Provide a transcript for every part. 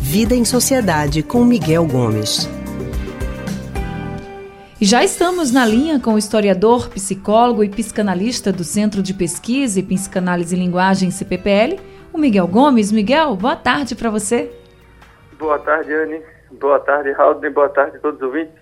Vida em Sociedade com Miguel Gomes. E já estamos na linha com o historiador, psicólogo e psicanalista do Centro de Pesquisa e Psicanálise e Linguagem CPPL, o Miguel Gomes. Miguel, boa tarde para você. Boa tarde, Anne. Boa tarde, Raul. Boa tarde a todos os ouvintes.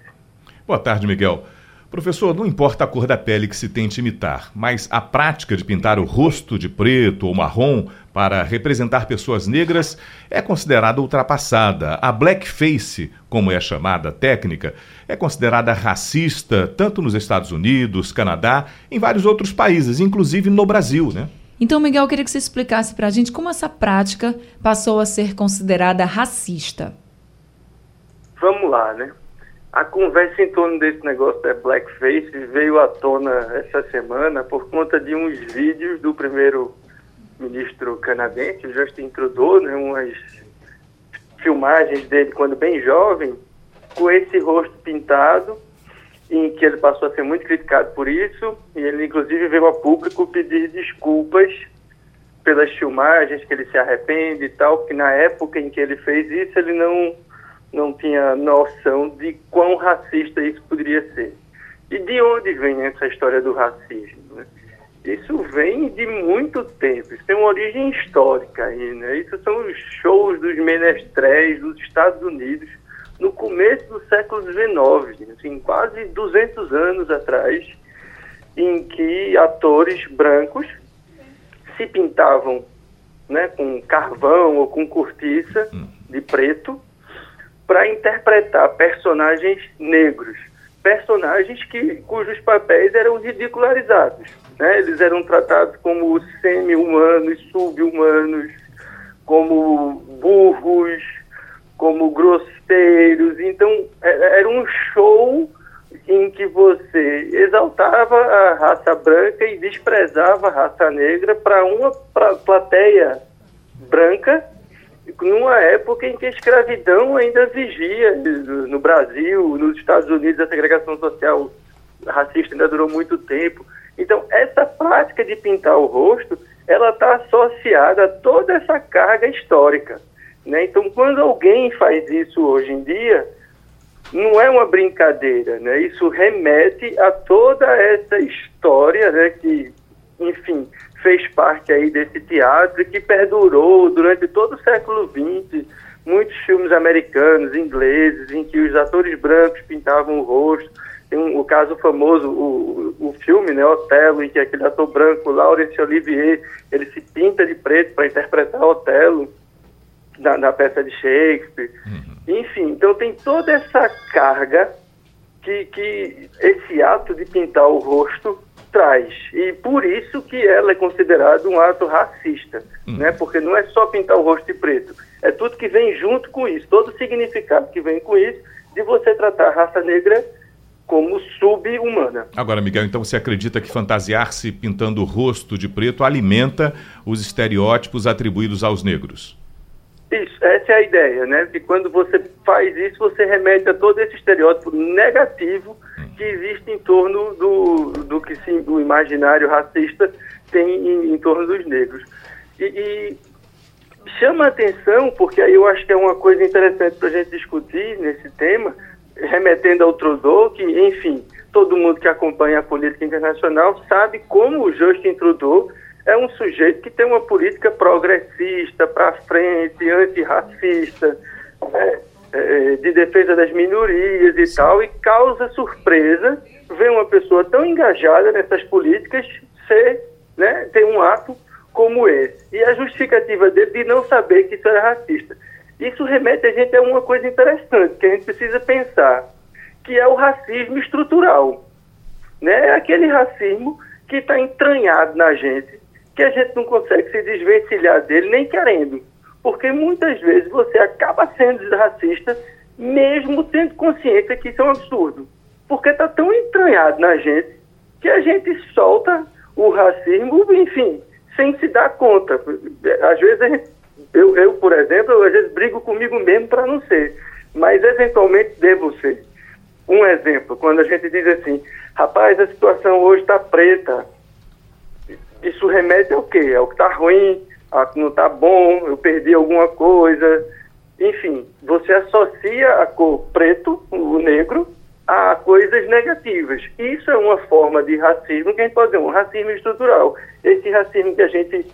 Boa tarde, Miguel. Professor, não importa a cor da pele que se tente imitar, mas a prática de pintar o rosto de preto ou marrom para representar pessoas negras é considerada ultrapassada. A blackface, como é chamada técnica, é considerada racista tanto nos Estados Unidos, Canadá, em vários outros países, inclusive no Brasil, né? Então, Miguel, eu queria que você explicasse para a gente como essa prática passou a ser considerada racista. Vamos lá, né? A conversa em torno desse negócio da blackface veio à tona essa semana por conta de uns vídeos do primeiro ministro canadense, Justin Trudeau, né, umas filmagens dele quando bem jovem, com esse rosto pintado, em que ele passou a ser muito criticado por isso, e ele inclusive veio a público pedir desculpas pelas filmagens, que ele se arrepende e tal, porque na época em que ele fez isso, ele não, não tinha noção de quão racista isso poderia ser. E de onde vem essa história do racismo? Né? Isso vem de muito tempo, isso tem uma origem histórica aí, né? Isso são os shows dos menestréis dos Estados Unidos no começo do século XIX, assim, quase 200 anos atrás, em que atores brancos se pintavam né, com carvão ou com cortiça hum. de preto para interpretar personagens negros, personagens que, cujos papéis eram ridicularizados. Né? Eles eram tratados como semi-humanos, sub-humanos, como burros, como grosseiros. Então, é, é, era um show em que você exaltava a raça branca e desprezava a raça negra para uma plateia branca, numa época em que a escravidão ainda vigia no Brasil, nos Estados Unidos, a segregação social racista ainda durou muito tempo. Então, essa prática de pintar o rosto, ela está associada a toda essa carga histórica. Né? Então, quando alguém faz isso hoje em dia, não é uma brincadeira, né? Isso remete a toda essa história, né? Que, enfim, fez parte aí desse teatro que perdurou durante todo o século XX. Muitos filmes americanos, ingleses, em que os atores brancos pintavam o rosto, tem um, o caso famoso, o, o filme, né, Otelo, em que aquele ator branco, Laurence Olivier, ele se pinta de preto para interpretar Otelo na, na, peça de Shakespeare. Uhum. Enfim, então tem toda essa carga que, que esse ato de pintar o rosto traz. E por isso que ela é considerada um ato racista, uhum. né? Porque não é só pintar o rosto de preto, é tudo que vem junto com isso, todo o significado que vem com isso de você tratar a raça negra como sub-humana. Agora, Miguel, então você acredita que fantasiar-se pintando o rosto de preto alimenta os estereótipos atribuídos aos negros? Isso, essa é a ideia, né? Que quando você faz isso, você remete a todo esse estereótipo negativo que existe em torno do, do que o imaginário racista tem em, em torno dos negros. E, e chama atenção, porque aí eu acho que é uma coisa interessante para a gente discutir nesse tema, remetendo ao Trudeau, que, enfim, todo mundo que acompanha a política internacional sabe como o Justin Trudeau é um sujeito que tem uma política progressista, para frente, antirracista, é, de defesa das minorias e tal, e causa surpresa ver uma pessoa tão engajada nessas políticas ser, né, ter um ato como esse. E a justificativa dele de não saber que isso era racista. Isso remete a gente a uma coisa interessante que a gente precisa pensar, que é o racismo estrutural. Né? É aquele racismo que está entranhado na gente, que a gente não consegue se desvencilhar dele nem querendo. Porque muitas vezes você acaba sendo racista, mesmo tendo consciência que isso é um absurdo. Porque está tão entranhado na gente que a gente solta o racismo, enfim, sem se dar conta. Às vezes eu, eu, por exemplo, às vezes brigo comigo mesmo para não ser, mas eventualmente devo ser. Um exemplo, quando a gente diz assim, rapaz, a situação hoje está preta, isso remete ao quê? Ao que está ruim, ah, não está bom, eu perdi alguma coisa. Enfim, você associa a cor preto, o negro, a coisas negativas. Isso é uma forma de racismo que a gente pode dizer, um racismo estrutural. Esse racismo que a gente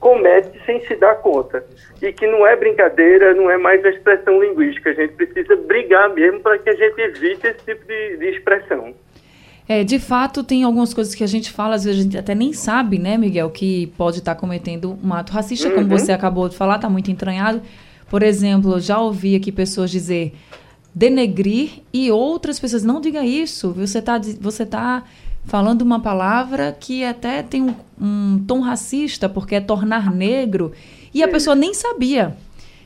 comete sem se dar conta. E que não é brincadeira, não é mais a expressão linguística. A gente precisa brigar mesmo para que a gente evite esse tipo de, de expressão. É, de fato, tem algumas coisas que a gente fala, às vezes a gente até nem sabe, né, Miguel, que pode estar tá cometendo um ato racista, uhum. como você acabou de falar, está muito entranhado. Por exemplo, já ouvi aqui pessoas dizer denegrir e outras pessoas não diga isso. Você está você tá falando uma palavra que até tem um, um, tom racista, porque é tornar negro, e a pessoa nem sabia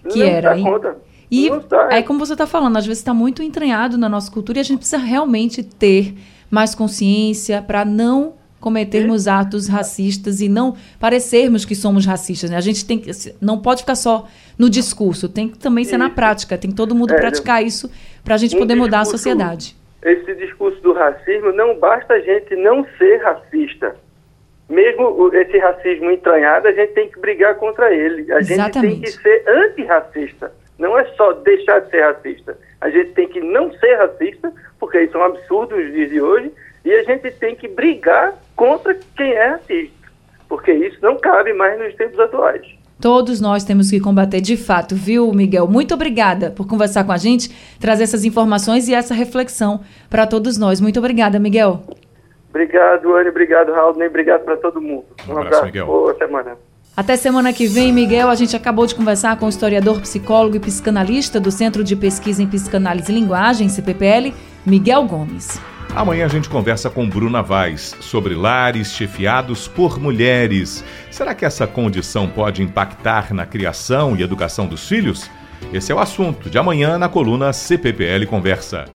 que não era. Conta. E aí, como você está falando, às vezes está muito entranhado na nossa cultura e a gente precisa realmente ter mais consciência para não cometermos atos racistas e não parecermos que somos racistas. Né? A gente tem que, não pode ficar só no discurso, tem que também ser na prática, tem que todo mundo é, praticar isso para a gente um poder discurso, mudar a sociedade. Esse discurso do racismo, não basta a gente não ser racista. Mesmo esse racismo entranhado, a gente tem que brigar contra ele. A Exatamente. gente tem que ser antirracista. Não é só deixar de ser racista. A gente tem que não ser racista, porque isso é um absurdo nos dias de hoje, e a gente tem que brigar contra quem é racista, porque isso não cabe mais nos tempos atuais. Todos nós temos que combater de fato, viu, Miguel? Muito obrigada por conversar com a gente, trazer essas informações e essa reflexão para todos nós. Muito obrigada, Miguel. Obrigado, Anne. Obrigado, Raul. Obrigado para todo mundo. Um, um abraço, Miguel. Boa semana. Até semana que vem, Miguel. A gente acabou de conversar com o historiador, psicólogo e psicanalista do Centro de Pesquisa em Psicanálise e Linguagem, CPPL, Miguel Gomes. Amanhã a gente conversa com Bruna Vaz sobre lares chefiados por mulheres. Será que essa condição pode impactar na criação e educação dos filhos? Esse é o assunto de amanhã na coluna CPPL Conversa.